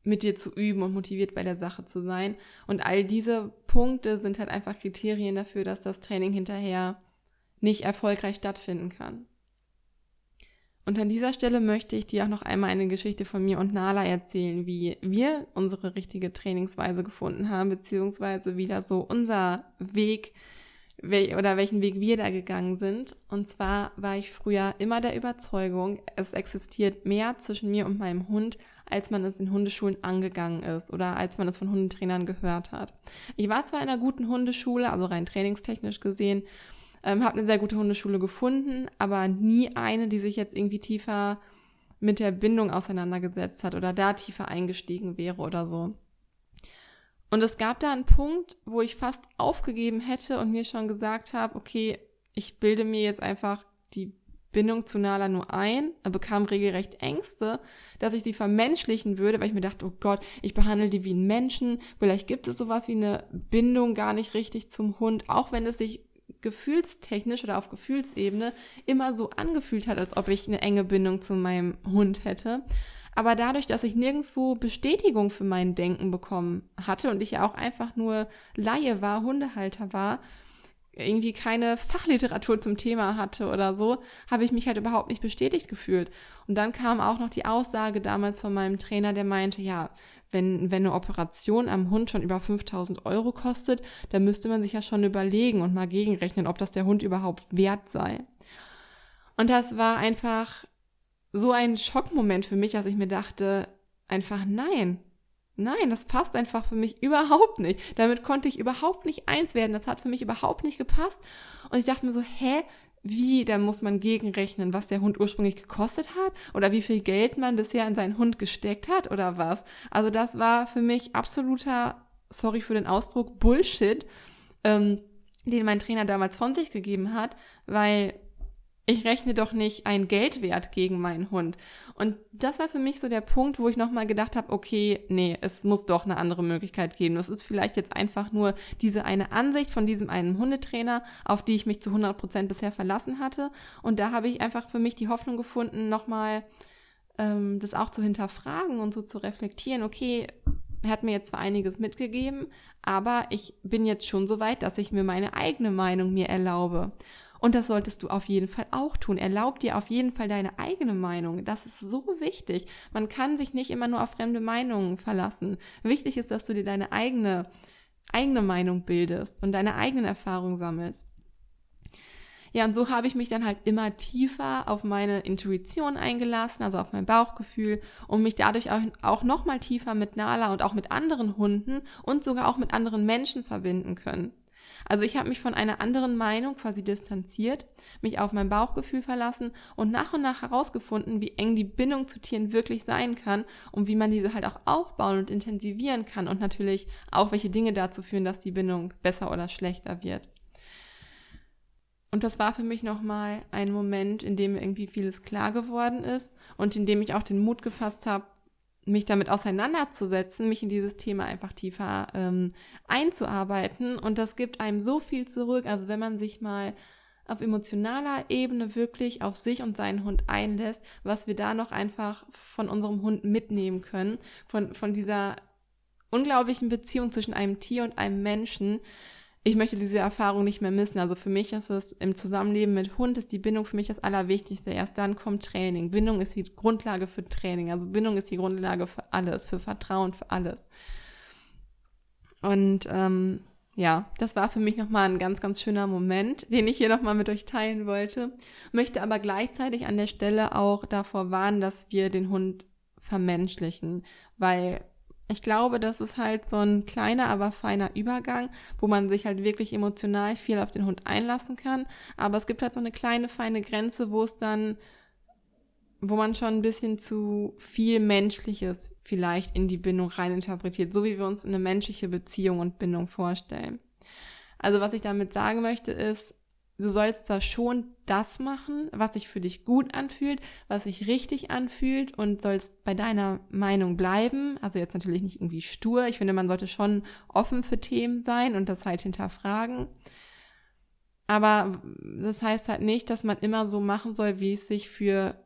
mit dir zu üben und motiviert bei der Sache zu sein. Und all diese Punkte sind halt einfach Kriterien dafür, dass das Training hinterher nicht erfolgreich stattfinden kann. Und an dieser Stelle möchte ich dir auch noch einmal eine Geschichte von mir und Nala erzählen, wie wir unsere richtige Trainingsweise gefunden haben, beziehungsweise wieder so unser Weg oder welchen Weg wir da gegangen sind. Und zwar war ich früher immer der Überzeugung, es existiert mehr zwischen mir und meinem Hund, als man es in Hundeschulen angegangen ist oder als man es von Hundetrainern gehört hat. Ich war zwar in einer guten Hundeschule, also rein trainingstechnisch gesehen, ähm, habe eine sehr gute Hundeschule gefunden, aber nie eine, die sich jetzt irgendwie tiefer mit der Bindung auseinandergesetzt hat oder da tiefer eingestiegen wäre oder so. Und es gab da einen Punkt, wo ich fast aufgegeben hätte und mir schon gesagt habe, okay, ich bilde mir jetzt einfach die Bindung zu Nala nur ein, bekam regelrecht Ängste, dass ich sie vermenschlichen würde, weil ich mir dachte, oh Gott, ich behandle die wie einen Menschen, vielleicht gibt es sowas wie eine Bindung gar nicht richtig zum Hund, auch wenn es sich gefühlstechnisch oder auf Gefühlsebene immer so angefühlt hat, als ob ich eine enge Bindung zu meinem Hund hätte. Aber dadurch, dass ich nirgendwo Bestätigung für mein Denken bekommen hatte und ich ja auch einfach nur Laie war, Hundehalter war, irgendwie keine Fachliteratur zum Thema hatte oder so, habe ich mich halt überhaupt nicht bestätigt gefühlt. Und dann kam auch noch die Aussage damals von meinem Trainer, der meinte, ja, wenn, wenn eine Operation am Hund schon über 5000 Euro kostet, dann müsste man sich ja schon überlegen und mal gegenrechnen, ob das der Hund überhaupt wert sei. Und das war einfach so ein Schockmoment für mich, dass ich mir dachte, einfach nein, Nein, das passt einfach für mich überhaupt nicht. Damit konnte ich überhaupt nicht eins werden. Das hat für mich überhaupt nicht gepasst. Und ich dachte mir so, hä, wie, dann muss man gegenrechnen, was der Hund ursprünglich gekostet hat oder wie viel Geld man bisher in seinen Hund gesteckt hat oder was. Also das war für mich absoluter, sorry für den Ausdruck, Bullshit, ähm, den mein Trainer damals von sich gegeben hat, weil ich rechne doch nicht einen Geldwert gegen meinen Hund. Und das war für mich so der Punkt, wo ich nochmal gedacht habe, okay, nee, es muss doch eine andere Möglichkeit geben. Das ist vielleicht jetzt einfach nur diese eine Ansicht von diesem einen Hundetrainer, auf die ich mich zu 100 Prozent bisher verlassen hatte. Und da habe ich einfach für mich die Hoffnung gefunden, nochmal ähm, das auch zu hinterfragen und so zu reflektieren, okay, er hat mir jetzt zwar einiges mitgegeben, aber ich bin jetzt schon so weit, dass ich mir meine eigene Meinung mir erlaube. Und das solltest du auf jeden Fall auch tun. Erlaub dir auf jeden Fall deine eigene Meinung. Das ist so wichtig. Man kann sich nicht immer nur auf fremde Meinungen verlassen. Wichtig ist, dass du dir deine eigene, eigene Meinung bildest und deine eigenen Erfahrungen sammelst. Ja, und so habe ich mich dann halt immer tiefer auf meine Intuition eingelassen, also auf mein Bauchgefühl und mich dadurch auch, auch nochmal tiefer mit Nala und auch mit anderen Hunden und sogar auch mit anderen Menschen verbinden können. Also ich habe mich von einer anderen Meinung quasi distanziert, mich auf mein Bauchgefühl verlassen und nach und nach herausgefunden, wie eng die Bindung zu Tieren wirklich sein kann und wie man diese halt auch aufbauen und intensivieren kann und natürlich auch welche Dinge dazu führen, dass die Bindung besser oder schlechter wird. Und das war für mich nochmal ein Moment, in dem irgendwie vieles klar geworden ist und in dem ich auch den Mut gefasst habe, mich damit auseinanderzusetzen, mich in dieses Thema einfach tiefer ähm, einzuarbeiten. Und das gibt einem so viel zurück. Also wenn man sich mal auf emotionaler Ebene wirklich auf sich und seinen Hund einlässt, was wir da noch einfach von unserem Hund mitnehmen können, von, von dieser unglaublichen Beziehung zwischen einem Tier und einem Menschen, ich möchte diese Erfahrung nicht mehr missen. Also für mich ist es im Zusammenleben mit Hund ist die Bindung für mich das Allerwichtigste. Erst dann kommt Training. Bindung ist die Grundlage für Training. Also Bindung ist die Grundlage für alles, für Vertrauen, für alles. Und ähm, ja, das war für mich nochmal ein ganz, ganz schöner Moment, den ich hier nochmal mit euch teilen wollte. Möchte aber gleichzeitig an der Stelle auch davor warnen, dass wir den Hund vermenschlichen, weil ich glaube, das ist halt so ein kleiner, aber feiner Übergang, wo man sich halt wirklich emotional viel auf den Hund einlassen kann. Aber es gibt halt so eine kleine, feine Grenze, wo es dann, wo man schon ein bisschen zu viel Menschliches vielleicht in die Bindung reininterpretiert, so wie wir uns eine menschliche Beziehung und Bindung vorstellen. Also was ich damit sagen möchte ist, du sollst da schon das machen, was sich für dich gut anfühlt, was sich richtig anfühlt und sollst bei deiner Meinung bleiben. Also jetzt natürlich nicht irgendwie stur. Ich finde, man sollte schon offen für Themen sein und das halt hinterfragen. Aber das heißt halt nicht, dass man immer so machen soll, wie es sich für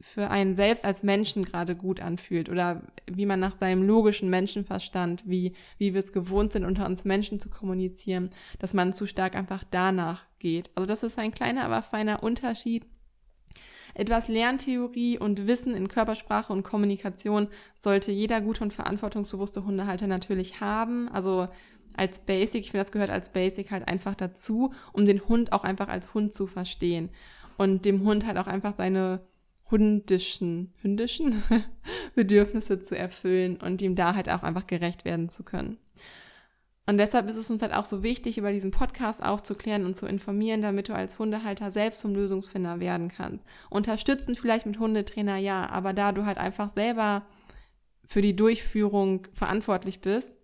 für einen selbst als Menschen gerade gut anfühlt oder wie man nach seinem logischen Menschenverstand, wie, wie wir es gewohnt sind, unter uns Menschen zu kommunizieren, dass man zu stark einfach danach geht. Also das ist ein kleiner, aber feiner Unterschied. Etwas Lerntheorie und Wissen in Körpersprache und Kommunikation sollte jeder gute und verantwortungsbewusste Hundehalter natürlich haben. Also als Basic, ich finde, das gehört als Basic halt einfach dazu, um den Hund auch einfach als Hund zu verstehen und dem Hund halt auch einfach seine hundischen, hündischen Bedürfnisse zu erfüllen und ihm da halt auch einfach gerecht werden zu können. Und deshalb ist es uns halt auch so wichtig, über diesen Podcast aufzuklären und zu informieren, damit du als Hundehalter selbst zum Lösungsfinder werden kannst. Unterstützen vielleicht mit Hundetrainer, ja, aber da du halt einfach selber für die Durchführung verantwortlich bist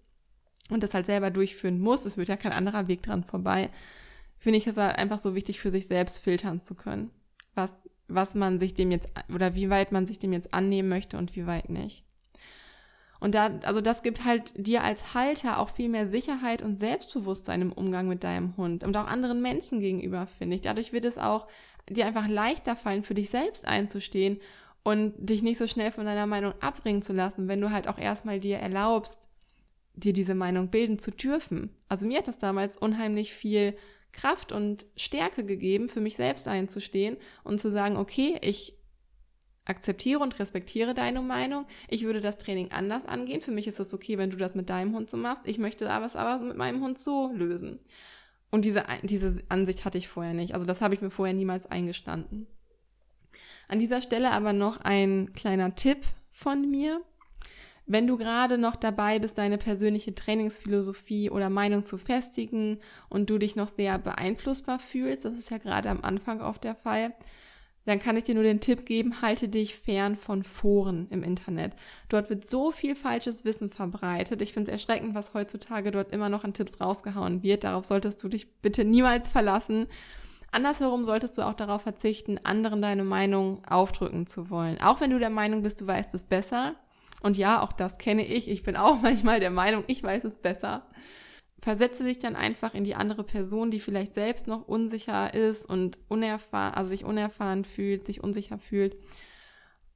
und das halt selber durchführen musst, es wird ja kein anderer Weg dran vorbei, finde ich es halt einfach so wichtig, für sich selbst filtern zu können. Was was man sich dem jetzt oder wie weit man sich dem jetzt annehmen möchte und wie weit nicht. Und da, also das gibt halt dir als Halter auch viel mehr Sicherheit und Selbstbewusstsein im Umgang mit deinem Hund und auch anderen Menschen gegenüber, finde ich. Dadurch wird es auch dir einfach leichter fallen, für dich selbst einzustehen und dich nicht so schnell von deiner Meinung abbringen zu lassen, wenn du halt auch erstmal dir erlaubst, dir diese Meinung bilden zu dürfen. Also mir hat das damals unheimlich viel Kraft und Stärke gegeben, für mich selbst einzustehen und zu sagen, okay, ich akzeptiere und respektiere deine Meinung. Ich würde das Training anders angehen. Für mich ist es okay, wenn du das mit deinem Hund so machst. Ich möchte es aber mit meinem Hund so lösen. Und diese, diese Ansicht hatte ich vorher nicht. Also das habe ich mir vorher niemals eingestanden. An dieser Stelle aber noch ein kleiner Tipp von mir. Wenn du gerade noch dabei bist, deine persönliche Trainingsphilosophie oder Meinung zu festigen und du dich noch sehr beeinflussbar fühlst, das ist ja gerade am Anfang oft der Fall, dann kann ich dir nur den Tipp geben, halte dich fern von Foren im Internet. Dort wird so viel falsches Wissen verbreitet. Ich finde es erschreckend, was heutzutage dort immer noch an Tipps rausgehauen wird. Darauf solltest du dich bitte niemals verlassen. Andersherum solltest du auch darauf verzichten, anderen deine Meinung aufdrücken zu wollen. Auch wenn du der Meinung bist, du weißt es besser. Und ja, auch das kenne ich. Ich bin auch manchmal der Meinung, ich weiß es besser versetze dich dann einfach in die andere Person, die vielleicht selbst noch unsicher ist und unerfahren, also sich unerfahren fühlt, sich unsicher fühlt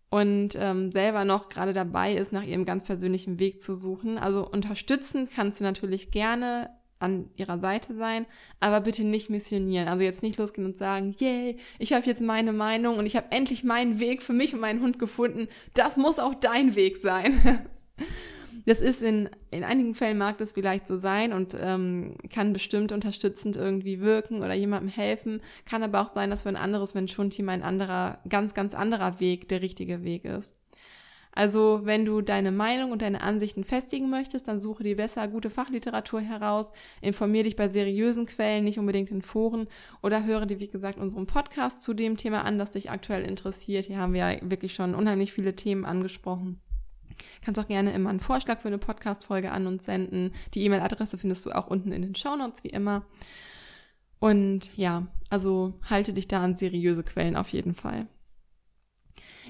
und ähm, selber noch gerade dabei ist, nach ihrem ganz persönlichen Weg zu suchen. Also unterstützen kannst du natürlich gerne an ihrer Seite sein, aber bitte nicht missionieren. Also jetzt nicht losgehen und sagen, yay, ich habe jetzt meine Meinung und ich habe endlich meinen Weg für mich und meinen Hund gefunden. Das muss auch dein Weg sein. Das ist in, in einigen Fällen mag das vielleicht so sein und ähm, kann bestimmt unterstützend irgendwie wirken oder jemandem helfen. Kann aber auch sein, dass für ein anderes Mensch-Hund-Team ein anderer, ganz, ganz anderer Weg der richtige Weg ist. Also, wenn du deine Meinung und deine Ansichten festigen möchtest, dann suche dir besser gute Fachliteratur heraus, informier dich bei seriösen Quellen, nicht unbedingt in Foren oder höre dir, wie gesagt, unseren Podcast zu dem Thema an, das dich aktuell interessiert. Hier haben wir ja wirklich schon unheimlich viele Themen angesprochen. Kannst auch gerne immer einen Vorschlag für eine Podcast-Folge an uns senden. Die E-Mail-Adresse findest du auch unten in den Shownotes wie immer. Und ja, also halte dich da an seriöse Quellen auf jeden Fall.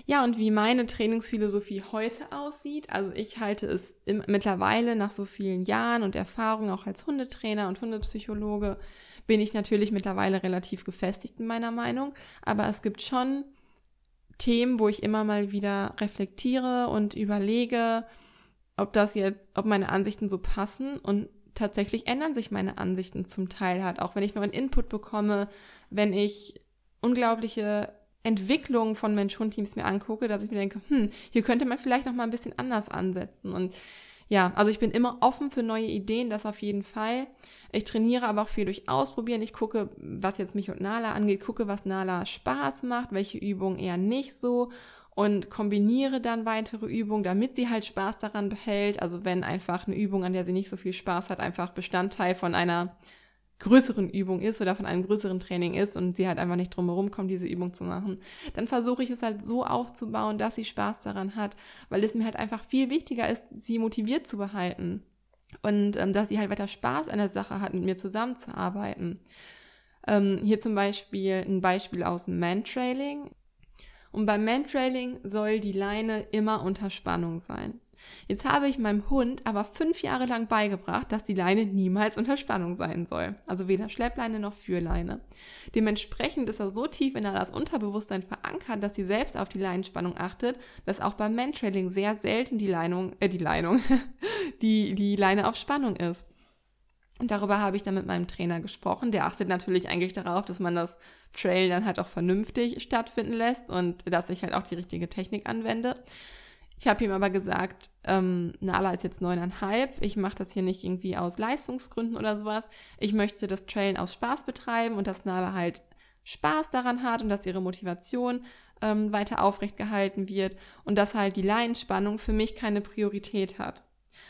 Ja, und wie meine Trainingsphilosophie heute aussieht, also ich halte es im, mittlerweile nach so vielen Jahren und Erfahrungen auch als Hundetrainer und Hundepsychologe, bin ich natürlich mittlerweile relativ gefestigt in meiner Meinung, aber es gibt schon Themen, wo ich immer mal wieder reflektiere und überlege, ob das jetzt, ob meine Ansichten so passen. Und tatsächlich ändern sich meine Ansichten zum Teil halt, auch. Wenn ich nur einen Input bekomme, wenn ich unglaubliche Entwicklungen von Mensch-Hund-Teams mir angucke, dass ich mir denke, hm, hier könnte man vielleicht noch mal ein bisschen anders ansetzen und ja, also ich bin immer offen für neue Ideen, das auf jeden Fall. Ich trainiere aber auch viel durch Ausprobieren. Ich gucke, was jetzt mich und Nala angeht, gucke, was Nala Spaß macht, welche Übungen eher nicht so und kombiniere dann weitere Übungen, damit sie halt Spaß daran behält. Also wenn einfach eine Übung, an der sie nicht so viel Spaß hat, einfach Bestandteil von einer größeren Übung ist oder von einem größeren Training ist und sie halt einfach nicht drumherum kommt, diese Übung zu machen, dann versuche ich es halt so aufzubauen, dass sie Spaß daran hat, weil es mir halt einfach viel wichtiger ist, sie motiviert zu behalten und ähm, dass sie halt weiter Spaß an der Sache hat, mit mir zusammenzuarbeiten. Ähm, hier zum Beispiel ein Beispiel aus Mantrailing. Und beim Mantrailing soll die Leine immer unter Spannung sein. Jetzt habe ich meinem Hund aber fünf Jahre lang beigebracht, dass die Leine niemals unter Spannung sein soll. Also weder Schleppleine noch Führleine. Dementsprechend ist er so tief in das Unterbewusstsein verankert, dass sie selbst auf die Leinenspannung achtet, dass auch beim Mantrailing sehr selten die Leinung, äh, die Leinung, die, die Leine auf Spannung ist. Und darüber habe ich dann mit meinem Trainer gesprochen. Der achtet natürlich eigentlich darauf, dass man das Trail dann halt auch vernünftig stattfinden lässt und dass ich halt auch die richtige Technik anwende. Ich habe ihm aber gesagt, ähm, Nala ist jetzt neuneinhalb. Ich mache das hier nicht irgendwie aus Leistungsgründen oder sowas. Ich möchte das Trailen aus Spaß betreiben und dass Nala halt Spaß daran hat und dass ihre Motivation ähm, weiter aufrecht gehalten wird und dass halt die Leinenspannung für mich keine Priorität hat.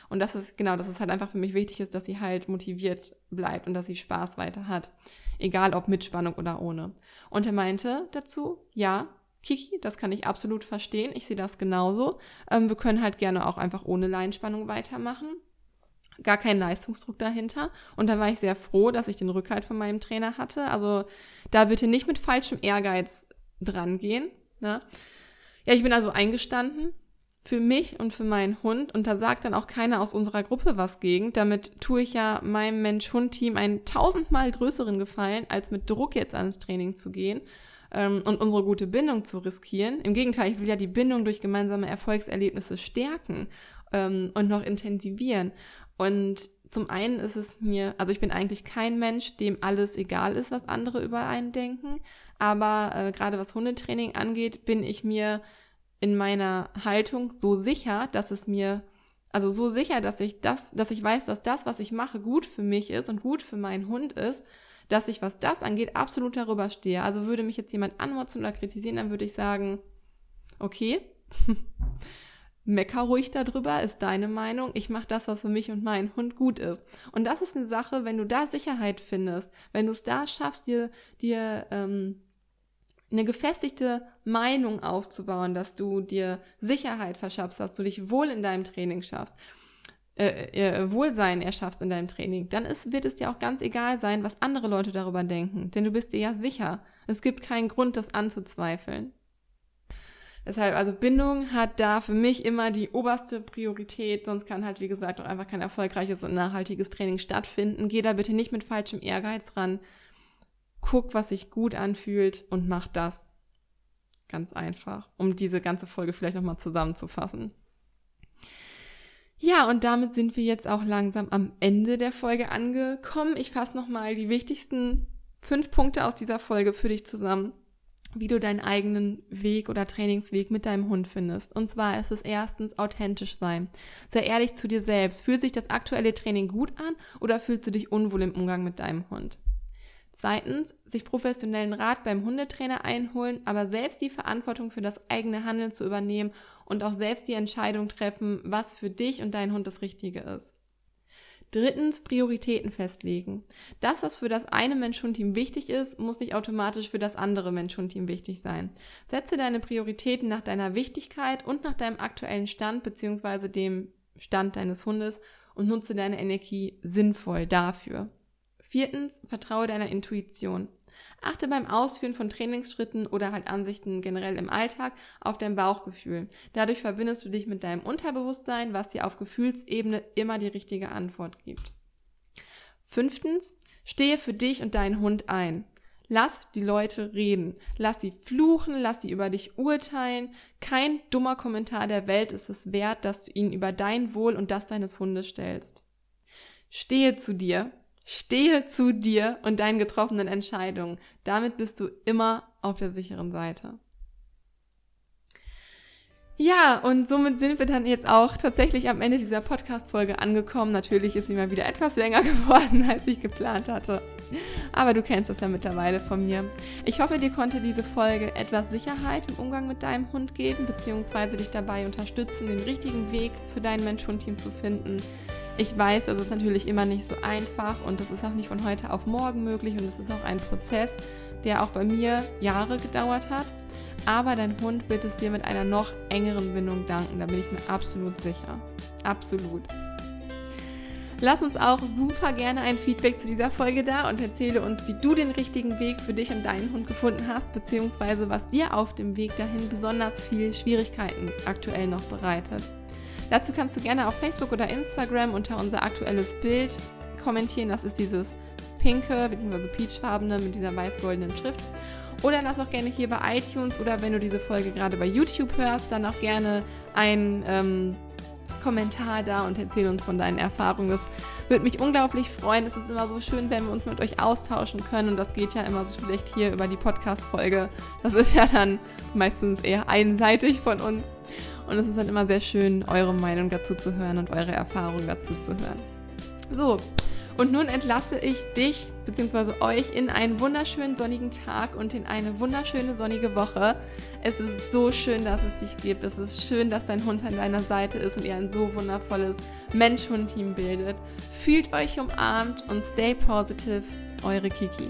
Und das ist, genau, dass es halt einfach für mich wichtig ist, dass sie halt motiviert bleibt und dass sie Spaß weiter hat. Egal ob mit Spannung oder ohne. Und er meinte dazu, ja, Kiki, das kann ich absolut verstehen. Ich sehe das genauso. Ähm, wir können halt gerne auch einfach ohne Leinspannung weitermachen. Gar kein Leistungsdruck dahinter. Und da war ich sehr froh, dass ich den Rückhalt von meinem Trainer hatte. Also da bitte nicht mit falschem Ehrgeiz dran gehen. Ne? Ja, ich bin also eingestanden für mich und für meinen Hund und da sagt dann auch keiner aus unserer Gruppe was gegen. Damit tue ich ja meinem Mensch-Hund-Team einen tausendmal größeren Gefallen, als mit Druck jetzt ans Training zu gehen ähm, und unsere gute Bindung zu riskieren. Im Gegenteil, ich will ja die Bindung durch gemeinsame Erfolgserlebnisse stärken ähm, und noch intensivieren. Und zum einen ist es mir, also ich bin eigentlich kein Mensch, dem alles egal ist, was andere über einen denken. Aber äh, gerade was Hundetraining angeht, bin ich mir in meiner Haltung so sicher, dass es mir, also so sicher, dass ich das, dass ich weiß, dass das, was ich mache, gut für mich ist und gut für meinen Hund ist dass ich, was das angeht, absolut darüber stehe. Also würde mich jetzt jemand anmotzen oder kritisieren, dann würde ich sagen, okay, mecker ruhig darüber, ist deine Meinung. Ich mache das, was für mich und meinen Hund gut ist. Und das ist eine Sache, wenn du da Sicherheit findest, wenn du es da schaffst, dir, dir ähm, eine gefestigte Meinung aufzubauen, dass du dir Sicherheit verschaffst, dass du dich wohl in deinem Training schaffst, äh, äh, Wohlsein erschaffst in deinem Training, dann ist, wird es dir auch ganz egal sein, was andere Leute darüber denken. Denn du bist dir ja sicher. Es gibt keinen Grund, das anzuzweifeln. Deshalb, also Bindung hat da für mich immer die oberste Priorität, sonst kann halt, wie gesagt, auch einfach kein erfolgreiches und nachhaltiges Training stattfinden. Geh da bitte nicht mit falschem Ehrgeiz ran. Guck, was sich gut anfühlt und mach das. Ganz einfach, um diese ganze Folge vielleicht nochmal zusammenzufassen. Ja, und damit sind wir jetzt auch langsam am Ende der Folge angekommen. Ich fasse nochmal die wichtigsten fünf Punkte aus dieser Folge für dich zusammen wie du deinen eigenen Weg oder Trainingsweg mit deinem Hund findest. Und zwar ist es erstens authentisch sein. Sei ehrlich zu dir selbst. Fühlt sich das aktuelle Training gut an oder fühlst du dich unwohl im Umgang mit deinem Hund? Zweitens, sich professionellen Rat beim Hundetrainer einholen, aber selbst die Verantwortung für das eigene Handeln zu übernehmen und auch selbst die Entscheidung treffen, was für dich und deinen Hund das Richtige ist. Drittens, Prioritäten festlegen. Das, was für das eine Mensch-Hund-Team wichtig ist, muss nicht automatisch für das andere Mensch-Hund-Team wichtig sein. Setze deine Prioritäten nach deiner Wichtigkeit und nach deinem aktuellen Stand bzw. dem Stand deines Hundes und nutze deine Energie sinnvoll dafür. Viertens, vertraue deiner Intuition. Achte beim Ausführen von Trainingsschritten oder halt Ansichten generell im Alltag auf dein Bauchgefühl. Dadurch verbindest du dich mit deinem Unterbewusstsein, was dir auf Gefühlsebene immer die richtige Antwort gibt. Fünftens, stehe für dich und deinen Hund ein. Lass die Leute reden. Lass sie fluchen, lass sie über dich urteilen. Kein dummer Kommentar der Welt ist es wert, dass du ihn über dein Wohl und das deines Hundes stellst. Stehe zu dir Stehe zu dir und deinen getroffenen Entscheidungen. Damit bist du immer auf der sicheren Seite. Ja, und somit sind wir dann jetzt auch tatsächlich am Ende dieser Podcast-Folge angekommen. Natürlich ist sie mal wieder etwas länger geworden, als ich geplant hatte. Aber du kennst das ja mittlerweile von mir. Ich hoffe, dir konnte diese Folge etwas Sicherheit im Umgang mit deinem Hund geben, beziehungsweise dich dabei unterstützen, den richtigen Weg für dein Mensch-Hund-Team zu finden. Ich weiß, es ist natürlich immer nicht so einfach und das ist auch nicht von heute auf morgen möglich und es ist auch ein Prozess, der auch bei mir Jahre gedauert hat. Aber dein Hund wird es dir mit einer noch engeren Bindung danken, da bin ich mir absolut sicher. Absolut. Lass uns auch super gerne ein Feedback zu dieser Folge da und erzähle uns, wie du den richtigen Weg für dich und deinen Hund gefunden hast, beziehungsweise was dir auf dem Weg dahin besonders viel Schwierigkeiten aktuell noch bereitet. Dazu kannst du gerne auf Facebook oder Instagram unter unser aktuelles Bild kommentieren. Das ist dieses pinke bzw. peachfarbene mit dieser weiß-goldenen Schrift. Oder lass auch gerne hier bei iTunes oder wenn du diese Folge gerade bei YouTube hörst, dann auch gerne ein ähm, Kommentar da und erzähl uns von deinen Erfahrungen. Das würde mich unglaublich freuen. Es ist immer so schön, wenn wir uns mit euch austauschen können und das geht ja immer so schlecht hier über die Podcast-Folge. Das ist ja dann meistens eher einseitig von uns. Und es ist dann immer sehr schön, eure Meinung dazu zu hören und eure Erfahrungen dazu zu hören. So, und nun entlasse ich dich bzw. euch in einen wunderschönen sonnigen Tag und in eine wunderschöne sonnige Woche. Es ist so schön, dass es dich gibt. Es ist schön, dass dein Hund an deiner Seite ist und ihr ein so wundervolles Mensch-Hund-Team bildet. Fühlt euch umarmt und stay positive. Eure Kiki.